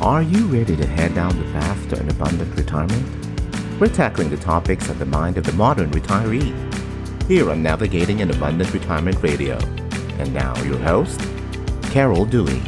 Are you ready to head down the path to an abundant retirement? We're tackling the topics of the mind of the modern retiree here on Navigating an Abundant Retirement Radio. And now, your host, Carol Dewey.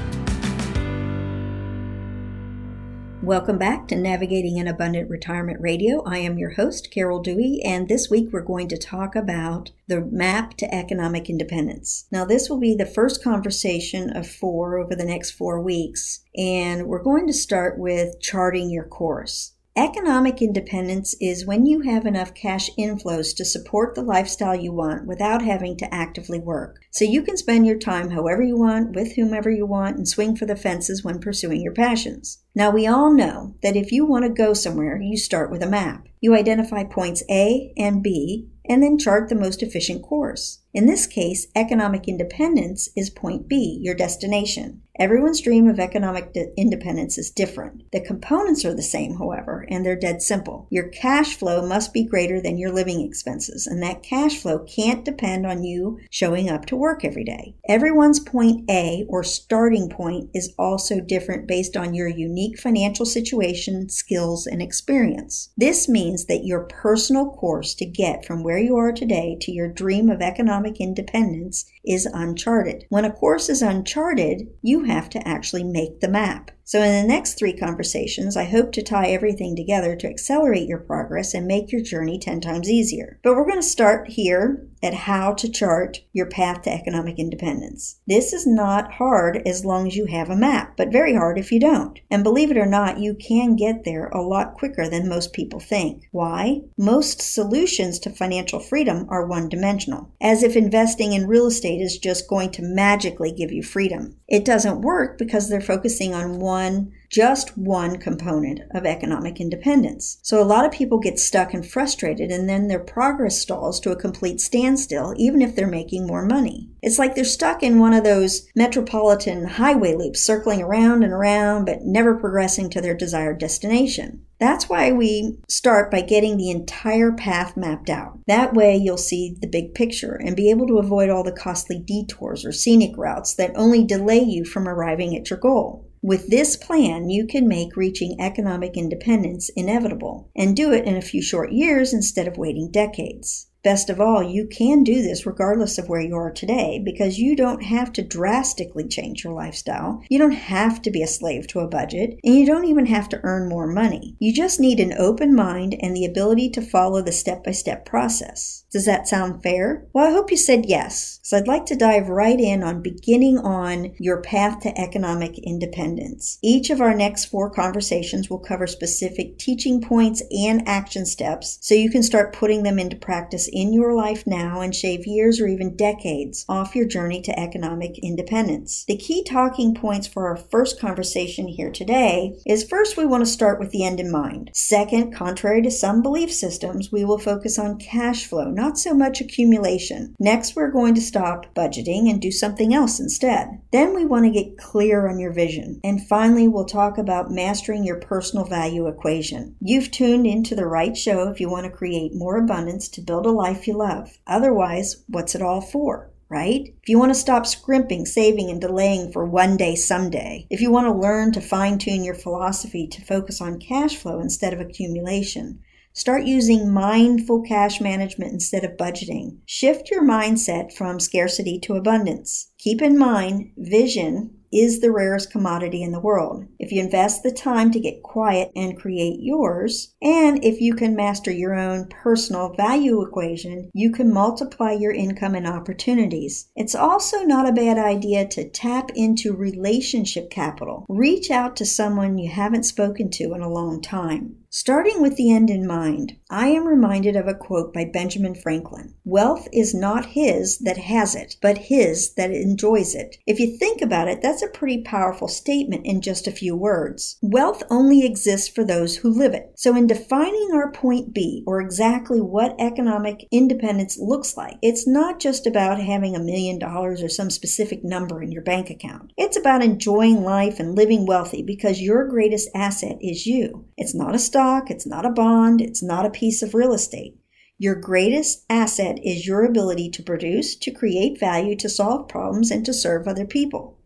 Welcome back to Navigating an Abundant Retirement Radio. I am your host, Carol Dewey, and this week we're going to talk about the map to economic independence. Now, this will be the first conversation of four over the next four weeks, and we're going to start with charting your course. Economic independence is when you have enough cash inflows to support the lifestyle you want without having to actively work. So you can spend your time however you want, with whomever you want, and swing for the fences when pursuing your passions. Now, we all know that if you want to go somewhere, you start with a map. You identify points A and B and then chart the most efficient course. In this case, economic independence is point B, your destination. Everyone's dream of economic de- independence is different. The components are the same, however, and they're dead simple. Your cash flow must be greater than your living expenses, and that cash flow can't depend on you showing up to work every day. Everyone's point A or starting point is also different based on your unique financial situation, skills, and experience. This means that your personal course to get from where you are today to your dream of economic independence is uncharted. When a course is uncharted, you have to actually make the map. So, in the next three conversations, I hope to tie everything together to accelerate your progress and make your journey 10 times easier. But we're going to start here at how to chart your path to economic independence. This is not hard as long as you have a map, but very hard if you don't. And believe it or not, you can get there a lot quicker than most people think. Why? Most solutions to financial freedom are one dimensional, as if investing in real estate is just going to magically give you freedom. It doesn't work because they're focusing on one one, just one component of economic independence. So a lot of people get stuck and frustrated, and then their progress stalls to a complete standstill, even if they're making more money. It's like they're stuck in one of those metropolitan highway loops, circling around and around, but never progressing to their desired destination. That's why we start by getting the entire path mapped out. That way, you'll see the big picture and be able to avoid all the costly detours or scenic routes that only delay you from arriving at your goal. With this plan, you can make reaching economic independence inevitable and do it in a few short years instead of waiting decades. Best of all, you can do this regardless of where you are today because you don't have to drastically change your lifestyle. You don't have to be a slave to a budget, and you don't even have to earn more money. You just need an open mind and the ability to follow the step by step process. Does that sound fair? Well, I hope you said yes, because I'd like to dive right in on beginning on your path to economic independence. Each of our next four conversations will cover specific teaching points and action steps so you can start putting them into practice in your life now and shave years or even decades off your journey to economic independence. The key talking points for our first conversation here today is first, we want to start with the end in mind. Second, contrary to some belief systems, we will focus on cash flow, not so much accumulation. Next, we're going to stop budgeting and do something else instead. Then we want to get clear on your vision. And finally, we'll talk about mastering your personal value equation. You've tuned into the right show if you want to create more abundance to build a life you love. Otherwise, what's it all for? right? If you want to stop scrimping, saving, and delaying for one day someday, if you want to learn to fine tune your philosophy to focus on cash flow instead of accumulation, start using mindful cash management instead of budgeting. Shift your mindset from scarcity to abundance. Keep in mind, vision is the rarest commodity in the world. If you invest the time to get quiet and create yours, and if you can master your own personal value equation, you can multiply your income and opportunities. It's also not a bad idea to tap into relationship capital. Reach out to someone you haven't spoken to in a long time. Starting with the end in mind, I am reminded of a quote by Benjamin Franklin Wealth is not his that has it, but his that enjoys it. If you think about it, that's a pretty powerful statement in just a few words. Wealth only exists for those who live it. So, in defining our point B, or exactly what economic independence looks like, it's not just about having a million dollars or some specific number in your bank account. It's about enjoying life and living wealthy because your greatest asset is you. It's not a stock it's not a bond, it's not a piece of real estate. Your greatest asset is your ability to produce, to create value, to solve problems, and to serve other people.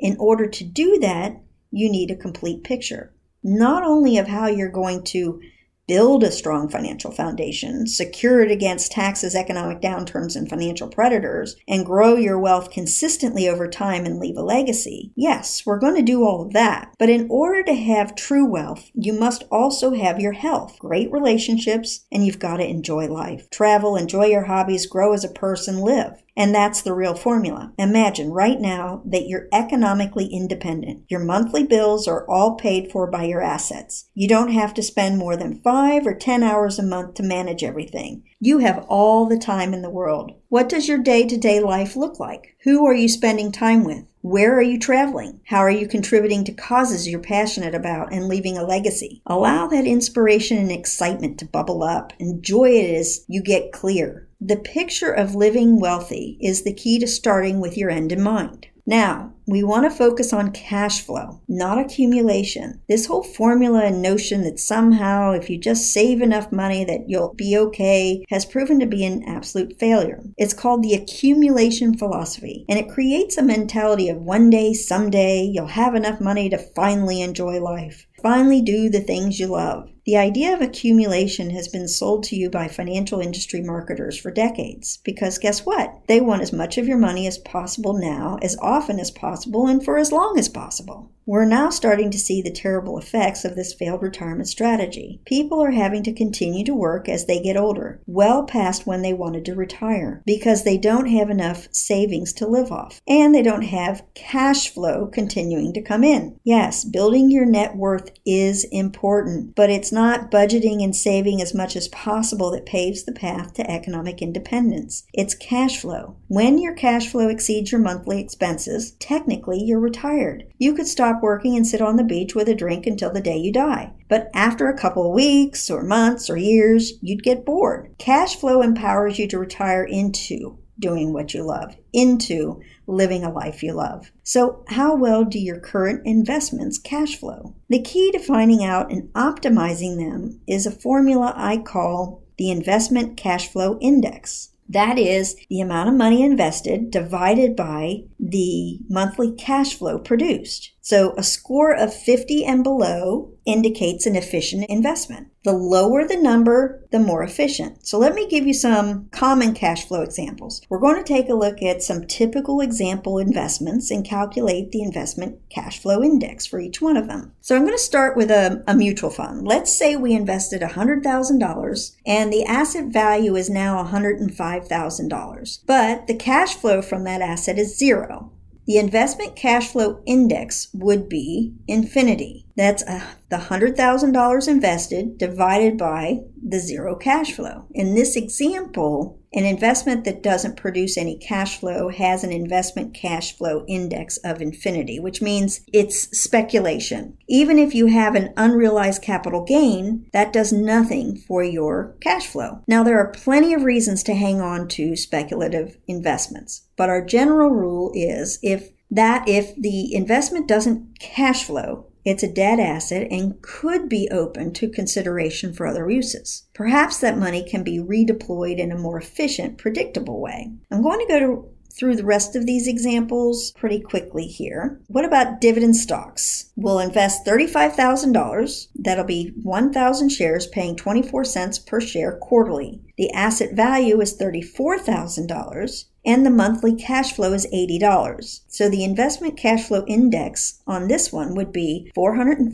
In order to do that, you need a complete picture, not only of how you're going to build a strong financial foundation, secure it against taxes, economic downturns, and financial predators, and grow your wealth consistently over time and leave a legacy. Yes, we're going to do all of that. But in order to have true wealth, you must also have your health, great relationships, and you've got to enjoy life. Travel, enjoy your hobbies, grow as a person, live. And that's the real formula. Imagine right now that you're economically independent. Your monthly bills are all paid for by your assets. You don't have to spend more than five or 10 hours a month to manage everything. You have all the time in the world. What does your day to day life look like? Who are you spending time with? Where are you traveling? How are you contributing to causes you're passionate about and leaving a legacy? Allow that inspiration and excitement to bubble up. Enjoy it as you get clear. The picture of living wealthy is the key to starting with your end in mind. Now, we want to focus on cash flow, not accumulation. This whole formula and notion that somehow if you just save enough money that you'll be okay has proven to be an absolute failure. It's called the accumulation philosophy, and it creates a mentality of one day, someday, you'll have enough money to finally enjoy life, finally do the things you love. The idea of accumulation has been sold to you by financial industry marketers for decades because guess what? They want as much of your money as possible now, as often as possible, and for as long as possible. We're now starting to see the terrible effects of this failed retirement strategy. People are having to continue to work as they get older, well past when they wanted to retire, because they don't have enough savings to live off, and they don't have cash flow continuing to come in. Yes, building your net worth is important, but it's not budgeting and saving as much as possible that paves the path to economic independence. It's cash flow. When your cash flow exceeds your monthly expenses, technically you're retired. You could stop working and sit on the beach with a drink until the day you die. But after a couple of weeks or months or years, you'd get bored. Cash flow empowers you to retire into doing what you love, into living a life you love. So, how well do your current investments cash flow? The key to finding out and optimizing them is a formula I call the Investment Cash Flow Index. That is the amount of money invested divided by the monthly cash flow produced. So a score of 50 and below indicates an efficient investment. The lower the number, the more efficient. So let me give you some common cash flow examples. We're going to take a look at some typical example investments and calculate the investment cash flow index for each one of them. So I'm going to start with a, a mutual fund. Let's say we invested $100,000 and the asset value is now $105,000, but the cash flow from that asset is zero. The investment cash flow index would be infinity. That's uh, the $100,000 invested divided by the zero cash flow. In this example, an investment that doesn't produce any cash flow has an investment cash flow index of infinity, which means it's speculation. Even if you have an unrealized capital gain, that does nothing for your cash flow. Now, there are plenty of reasons to hang on to speculative investments, but our general rule is if that if the investment doesn't cash flow, it's a dead asset and could be open to consideration for other uses. Perhaps that money can be redeployed in a more efficient, predictable way. I'm going to go to through the rest of these examples pretty quickly here. What about dividend stocks? We'll invest $35,000. That'll be 1,000 shares paying 24 cents per share quarterly. The asset value is $34,000 and the monthly cash flow is $80. So the investment cash flow index on this one would be $437,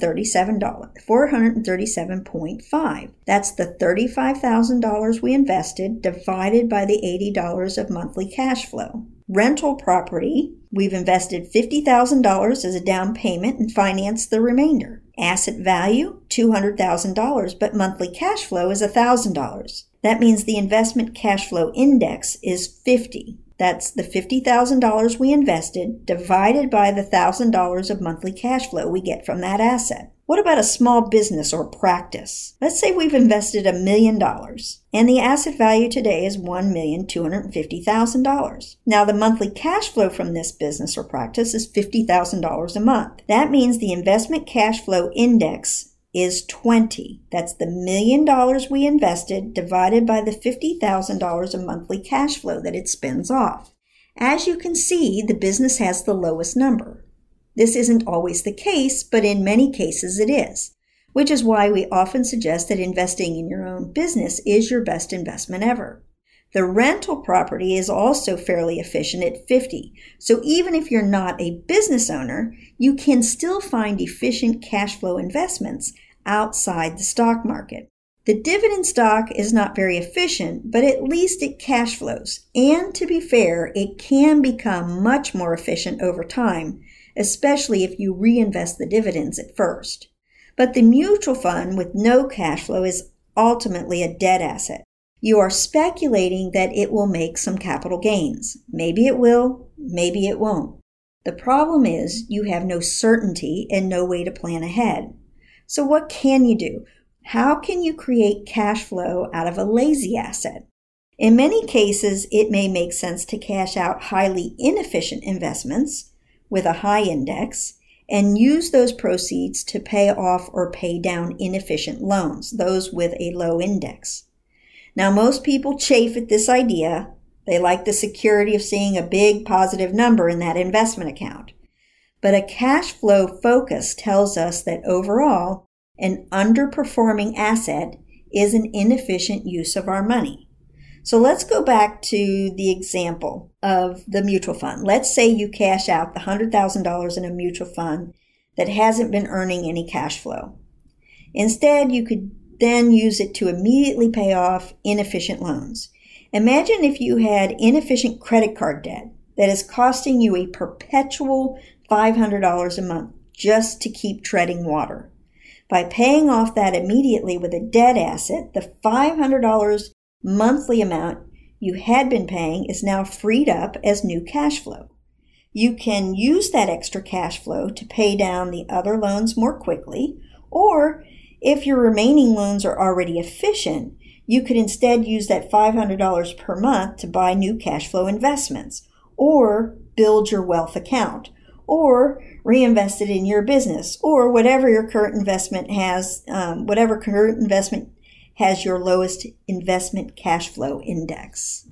437.5. That's the $35,000 we invested divided by the $80 of monthly cash flow. Rental property, we've invested $50,000 as a down payment and financed the remainder. Asset value, $200,000, but monthly cash flow is $1,000. That means the investment cash flow index is 50. That's the $50,000 we invested divided by the $1,000 of monthly cash flow we get from that asset. What about a small business or practice? Let's say we've invested a million dollars and the asset value today is $1,250,000. Now the monthly cash flow from this business or practice is $50,000 a month. That means the investment cash flow index is 20. That's the million dollars we invested divided by the $50,000 a monthly cash flow that it spins off. As you can see, the business has the lowest number. This isn't always the case, but in many cases it is, which is why we often suggest that investing in your own business is your best investment ever. The rental property is also fairly efficient at 50. So even if you're not a business owner, you can still find efficient cash flow investments outside the stock market. The dividend stock is not very efficient, but at least it cash flows. And to be fair, it can become much more efficient over time, especially if you reinvest the dividends at first. But the mutual fund with no cash flow is ultimately a dead asset. You are speculating that it will make some capital gains. Maybe it will, maybe it won't. The problem is you have no certainty and no way to plan ahead. So what can you do? How can you create cash flow out of a lazy asset? In many cases, it may make sense to cash out highly inefficient investments with a high index and use those proceeds to pay off or pay down inefficient loans, those with a low index. Now, most people chafe at this idea. They like the security of seeing a big positive number in that investment account. But a cash flow focus tells us that overall, an underperforming asset is an inefficient use of our money. So let's go back to the example of the mutual fund. Let's say you cash out the $100,000 in a mutual fund that hasn't been earning any cash flow. Instead, you could then use it to immediately pay off inefficient loans. Imagine if you had inefficient credit card debt that is costing you a perpetual $500 a month just to keep treading water. By paying off that immediately with a dead asset, the $500 monthly amount you had been paying is now freed up as new cash flow. You can use that extra cash flow to pay down the other loans more quickly, or if your remaining loans are already efficient, you could instead use that $500 per month to buy new cash flow investments, or build your wealth account, or reinvest it in your business or whatever your current investment has, um, whatever current investment has your lowest investment cash flow index.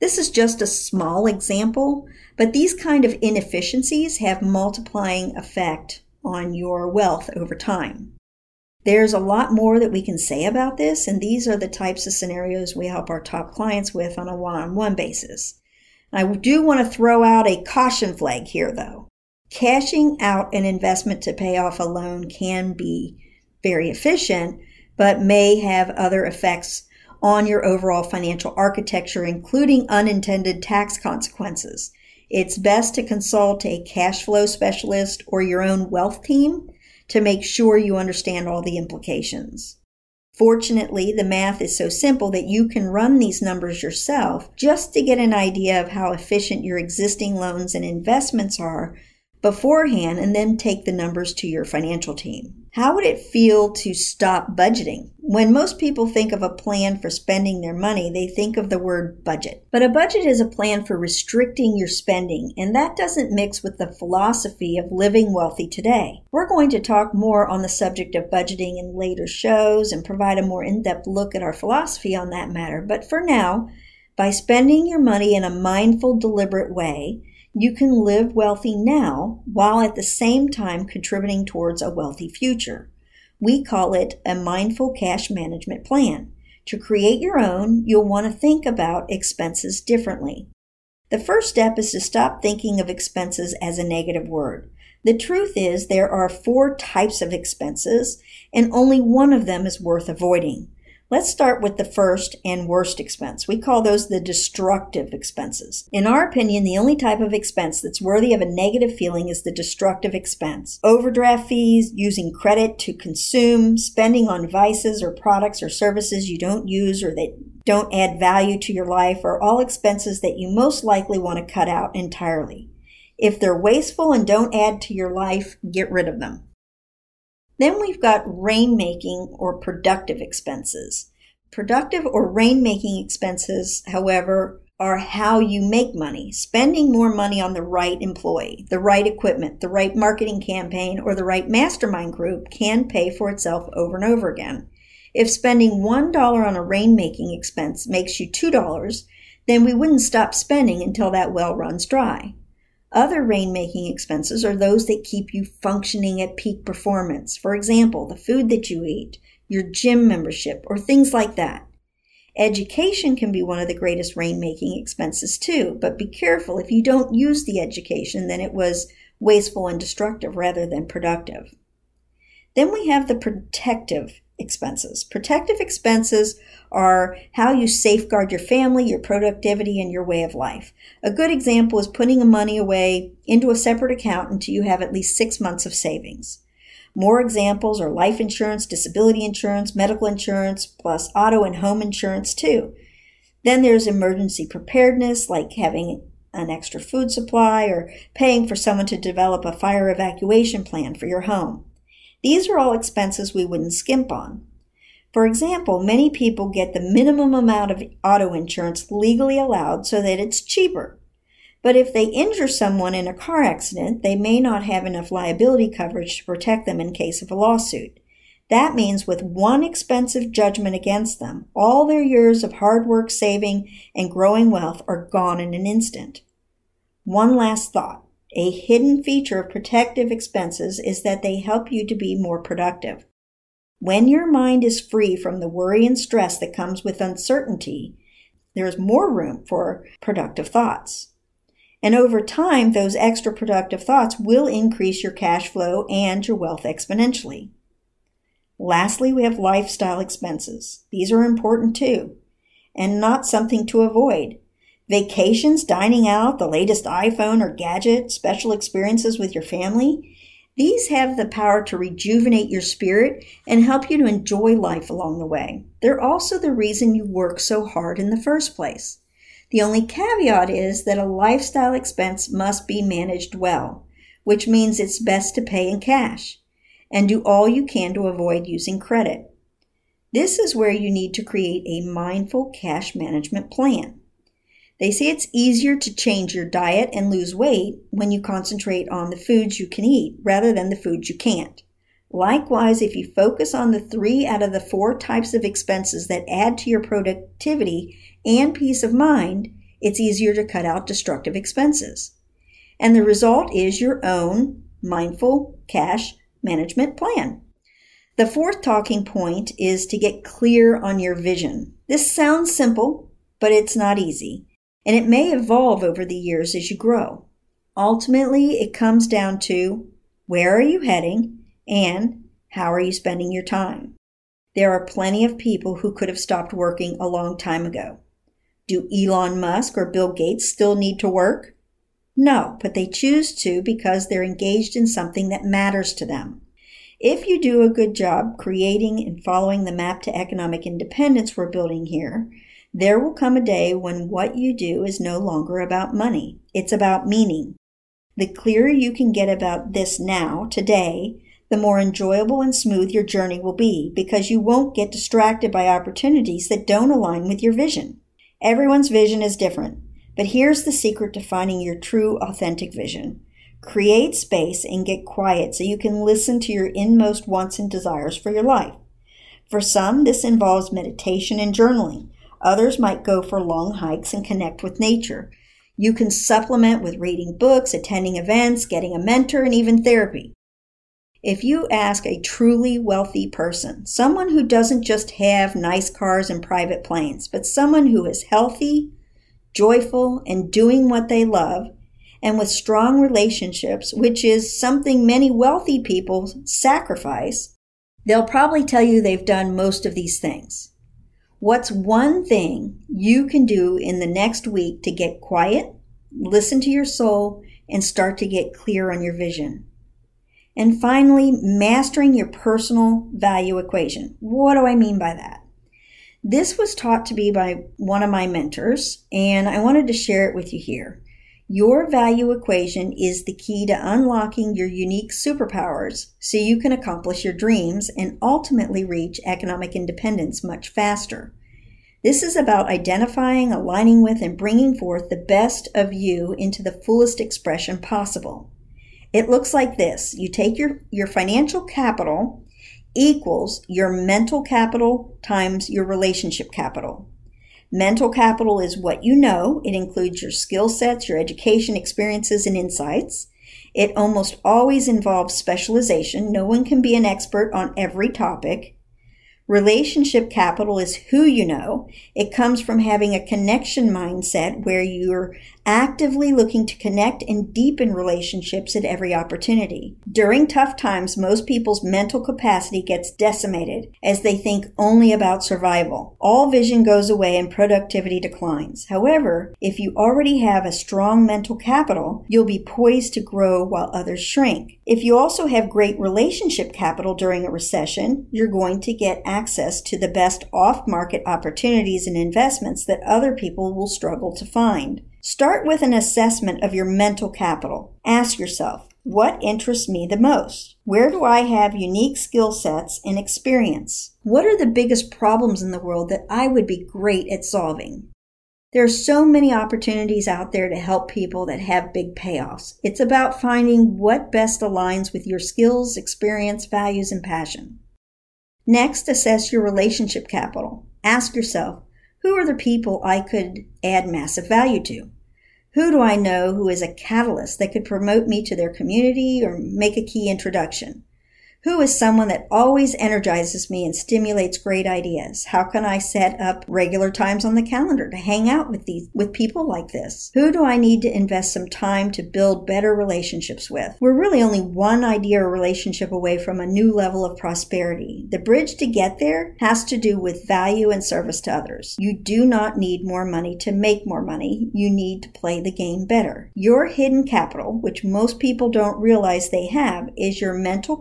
This is just a small example, but these kind of inefficiencies have multiplying effect on your wealth over time. There's a lot more that we can say about this, and these are the types of scenarios we help our top clients with on a one on one basis. I do want to throw out a caution flag here, though. Cashing out an investment to pay off a loan can be very efficient, but may have other effects on your overall financial architecture, including unintended tax consequences. It's best to consult a cash flow specialist or your own wealth team to make sure you understand all the implications. Fortunately, the math is so simple that you can run these numbers yourself just to get an idea of how efficient your existing loans and investments are beforehand and then take the numbers to your financial team. How would it feel to stop budgeting? When most people think of a plan for spending their money, they think of the word budget. But a budget is a plan for restricting your spending, and that doesn't mix with the philosophy of living wealthy today. We're going to talk more on the subject of budgeting in later shows and provide a more in depth look at our philosophy on that matter. But for now, by spending your money in a mindful, deliberate way, you can live wealthy now while at the same time contributing towards a wealthy future. We call it a mindful cash management plan. To create your own, you'll want to think about expenses differently. The first step is to stop thinking of expenses as a negative word. The truth is, there are four types of expenses, and only one of them is worth avoiding. Let's start with the first and worst expense. We call those the destructive expenses. In our opinion, the only type of expense that's worthy of a negative feeling is the destructive expense. Overdraft fees, using credit to consume, spending on vices or products or services you don't use or that don't add value to your life are all expenses that you most likely want to cut out entirely. If they're wasteful and don't add to your life, get rid of them. Then we've got rainmaking or productive expenses. Productive or rainmaking expenses, however, are how you make money. Spending more money on the right employee, the right equipment, the right marketing campaign, or the right mastermind group can pay for itself over and over again. If spending $1 on a rainmaking expense makes you $2, then we wouldn't stop spending until that well runs dry. Other rainmaking expenses are those that keep you functioning at peak performance. For example, the food that you eat, your gym membership, or things like that. Education can be one of the greatest rainmaking expenses too, but be careful if you don't use the education, then it was wasteful and destructive rather than productive. Then we have the protective expenses. Protective expenses are how you safeguard your family, your productivity, and your way of life. A good example is putting money away into a separate account until you have at least six months of savings. More examples are life insurance, disability insurance, medical insurance, plus auto and home insurance too. Then there's emergency preparedness, like having an extra food supply or paying for someone to develop a fire evacuation plan for your home. These are all expenses we wouldn't skimp on. For example, many people get the minimum amount of auto insurance legally allowed so that it's cheaper. But if they injure someone in a car accident, they may not have enough liability coverage to protect them in case of a lawsuit. That means with one expensive judgment against them, all their years of hard work, saving, and growing wealth are gone in an instant. One last thought. A hidden feature of protective expenses is that they help you to be more productive. When your mind is free from the worry and stress that comes with uncertainty, there is more room for productive thoughts. And over time, those extra productive thoughts will increase your cash flow and your wealth exponentially. Lastly, we have lifestyle expenses. These are important too, and not something to avoid. Vacations, dining out, the latest iPhone or gadget, special experiences with your family, these have the power to rejuvenate your spirit and help you to enjoy life along the way. They're also the reason you work so hard in the first place. The only caveat is that a lifestyle expense must be managed well, which means it's best to pay in cash and do all you can to avoid using credit. This is where you need to create a mindful cash management plan. They say it's easier to change your diet and lose weight when you concentrate on the foods you can eat rather than the foods you can't. Likewise, if you focus on the three out of the four types of expenses that add to your productivity and peace of mind, it's easier to cut out destructive expenses. And the result is your own mindful cash management plan. The fourth talking point is to get clear on your vision. This sounds simple, but it's not easy, and it may evolve over the years as you grow. Ultimately, it comes down to where are you heading and how are you spending your time? There are plenty of people who could have stopped working a long time ago. Do Elon Musk or Bill Gates still need to work? No, but they choose to because they're engaged in something that matters to them. If you do a good job creating and following the map to economic independence we're building here, there will come a day when what you do is no longer about money. It's about meaning. The clearer you can get about this now, today, the more enjoyable and smooth your journey will be because you won't get distracted by opportunities that don't align with your vision. Everyone's vision is different, but here's the secret to finding your true, authentic vision. Create space and get quiet so you can listen to your inmost wants and desires for your life. For some, this involves meditation and journaling. Others might go for long hikes and connect with nature. You can supplement with reading books, attending events, getting a mentor, and even therapy. If you ask a truly wealthy person, someone who doesn't just have nice cars and private planes, but someone who is healthy, joyful, and doing what they love, and with strong relationships, which is something many wealthy people sacrifice, they'll probably tell you they've done most of these things. What's one thing you can do in the next week to get quiet, listen to your soul, and start to get clear on your vision? And finally, mastering your personal value equation. What do I mean by that? This was taught to me by one of my mentors, and I wanted to share it with you here. Your value equation is the key to unlocking your unique superpowers so you can accomplish your dreams and ultimately reach economic independence much faster. This is about identifying, aligning with, and bringing forth the best of you into the fullest expression possible. It looks like this. You take your, your financial capital equals your mental capital times your relationship capital. Mental capital is what you know. It includes your skill sets, your education, experiences, and insights. It almost always involves specialization. No one can be an expert on every topic. Relationship capital is who you know. It comes from having a connection mindset where you're actively looking to connect and deepen relationships at every opportunity. During tough times, most people's mental capacity gets decimated as they think only about survival. All vision goes away and productivity declines. However, if you already have a strong mental capital, you'll be poised to grow while others shrink. If you also have great relationship capital during a recession, you're going to get access to the best off market opportunities and investments that other people will struggle to find. Start with an assessment of your mental capital. Ask yourself, what interests me the most? Where do I have unique skill sets and experience? What are the biggest problems in the world that I would be great at solving? There are so many opportunities out there to help people that have big payoffs. It's about finding what best aligns with your skills, experience, values, and passion. Next, assess your relationship capital. Ask yourself, who are the people I could add massive value to? Who do I know who is a catalyst that could promote me to their community or make a key introduction? Who is someone that always energizes me and stimulates great ideas? How can I set up regular times on the calendar to hang out with these with people like this? Who do I need to invest some time to build better relationships with? We're really only one idea or relationship away from a new level of prosperity. The bridge to get there has to do with value and service to others. You do not need more money to make more money. You need to play the game better. Your hidden capital, which most people don't realize they have, is your mental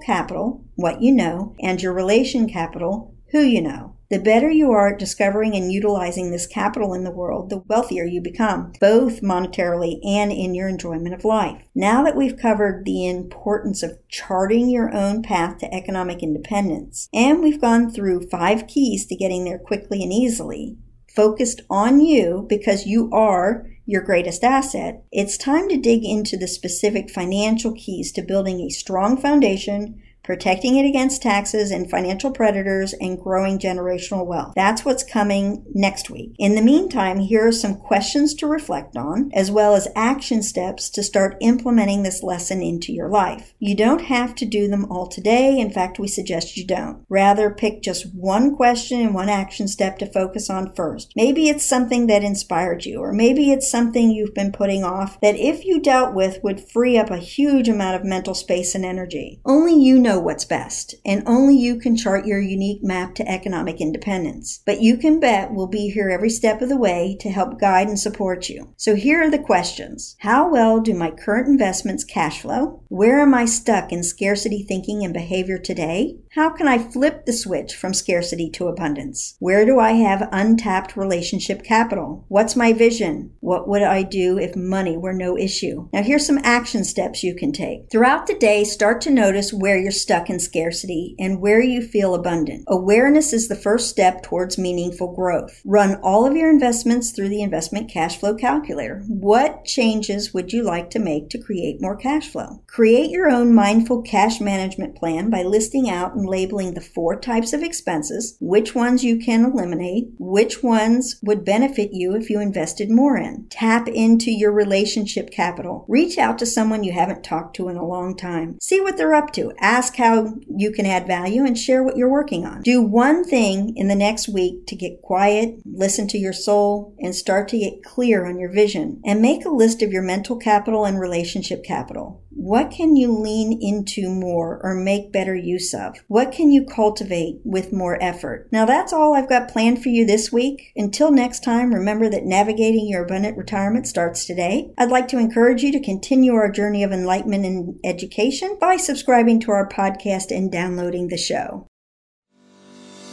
what you know, and your relation capital, who you know. The better you are at discovering and utilizing this capital in the world, the wealthier you become, both monetarily and in your enjoyment of life. Now that we've covered the importance of charting your own path to economic independence, and we've gone through five keys to getting there quickly and easily, focused on you because you are your greatest asset, it's time to dig into the specific financial keys to building a strong foundation protecting it against taxes and financial predators, and growing generational wealth. That's what's coming next week. In the meantime, here are some questions to reflect on, as well as action steps to start implementing this lesson into your life. You don't have to do them all today. In fact, we suggest you don't. Rather, pick just one question and one action step to focus on first. Maybe it's something that inspired you, or maybe it's something you've been putting off that if you dealt with would free up a huge amount of mental space and energy. Only you know know what's best, and only you can chart your unique map to economic independence. But you can bet we'll be here every step of the way to help guide and support you. So here are the questions. How well do my current investments cash flow? Where am I stuck in scarcity thinking and behavior today? How can I flip the switch from scarcity to abundance? Where do I have untapped relationship capital? What's my vision? What would I do if money were no issue? Now here's some action steps you can take. Throughout the day, start to notice where you're stuck in scarcity and where you feel abundant. Awareness is the first step towards meaningful growth. Run all of your investments through the investment cash flow calculator. What changes would you like to make to create more cash flow? Create your own mindful cash management plan by listing out and labeling the four types of expenses, which ones you can eliminate, which ones would benefit you if you invested more in. Tap into your relationship capital. Reach out to someone you haven't talked to in a long time. See what they're up to. Ask how you can add value and share what you're working on. Do one thing in the next week to get quiet, listen to your soul, and start to get clear on your vision. And make a list of your mental capital and relationship capital. What can you lean into more or make better use of? What can you cultivate with more effort? Now, that's all I've got planned for you this week. Until next time, remember that navigating your abundant retirement starts today. I'd like to encourage you to continue our journey of enlightenment and education by subscribing to our podcast and downloading the show.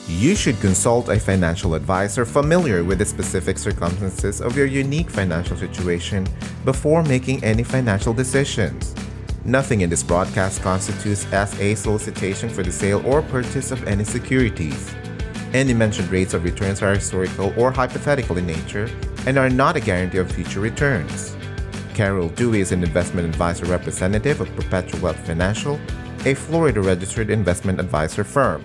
You should consult a financial advisor familiar with the specific circumstances of your unique financial situation before making any financial decisions. Nothing in this broadcast constitutes as a solicitation for the sale or purchase of any securities. Any mentioned rates of returns are historical or hypothetical in nature and are not a guarantee of future returns. Carol Dewey is an investment advisor representative of Perpetual Wealth Financial, a Florida registered investment advisor firm.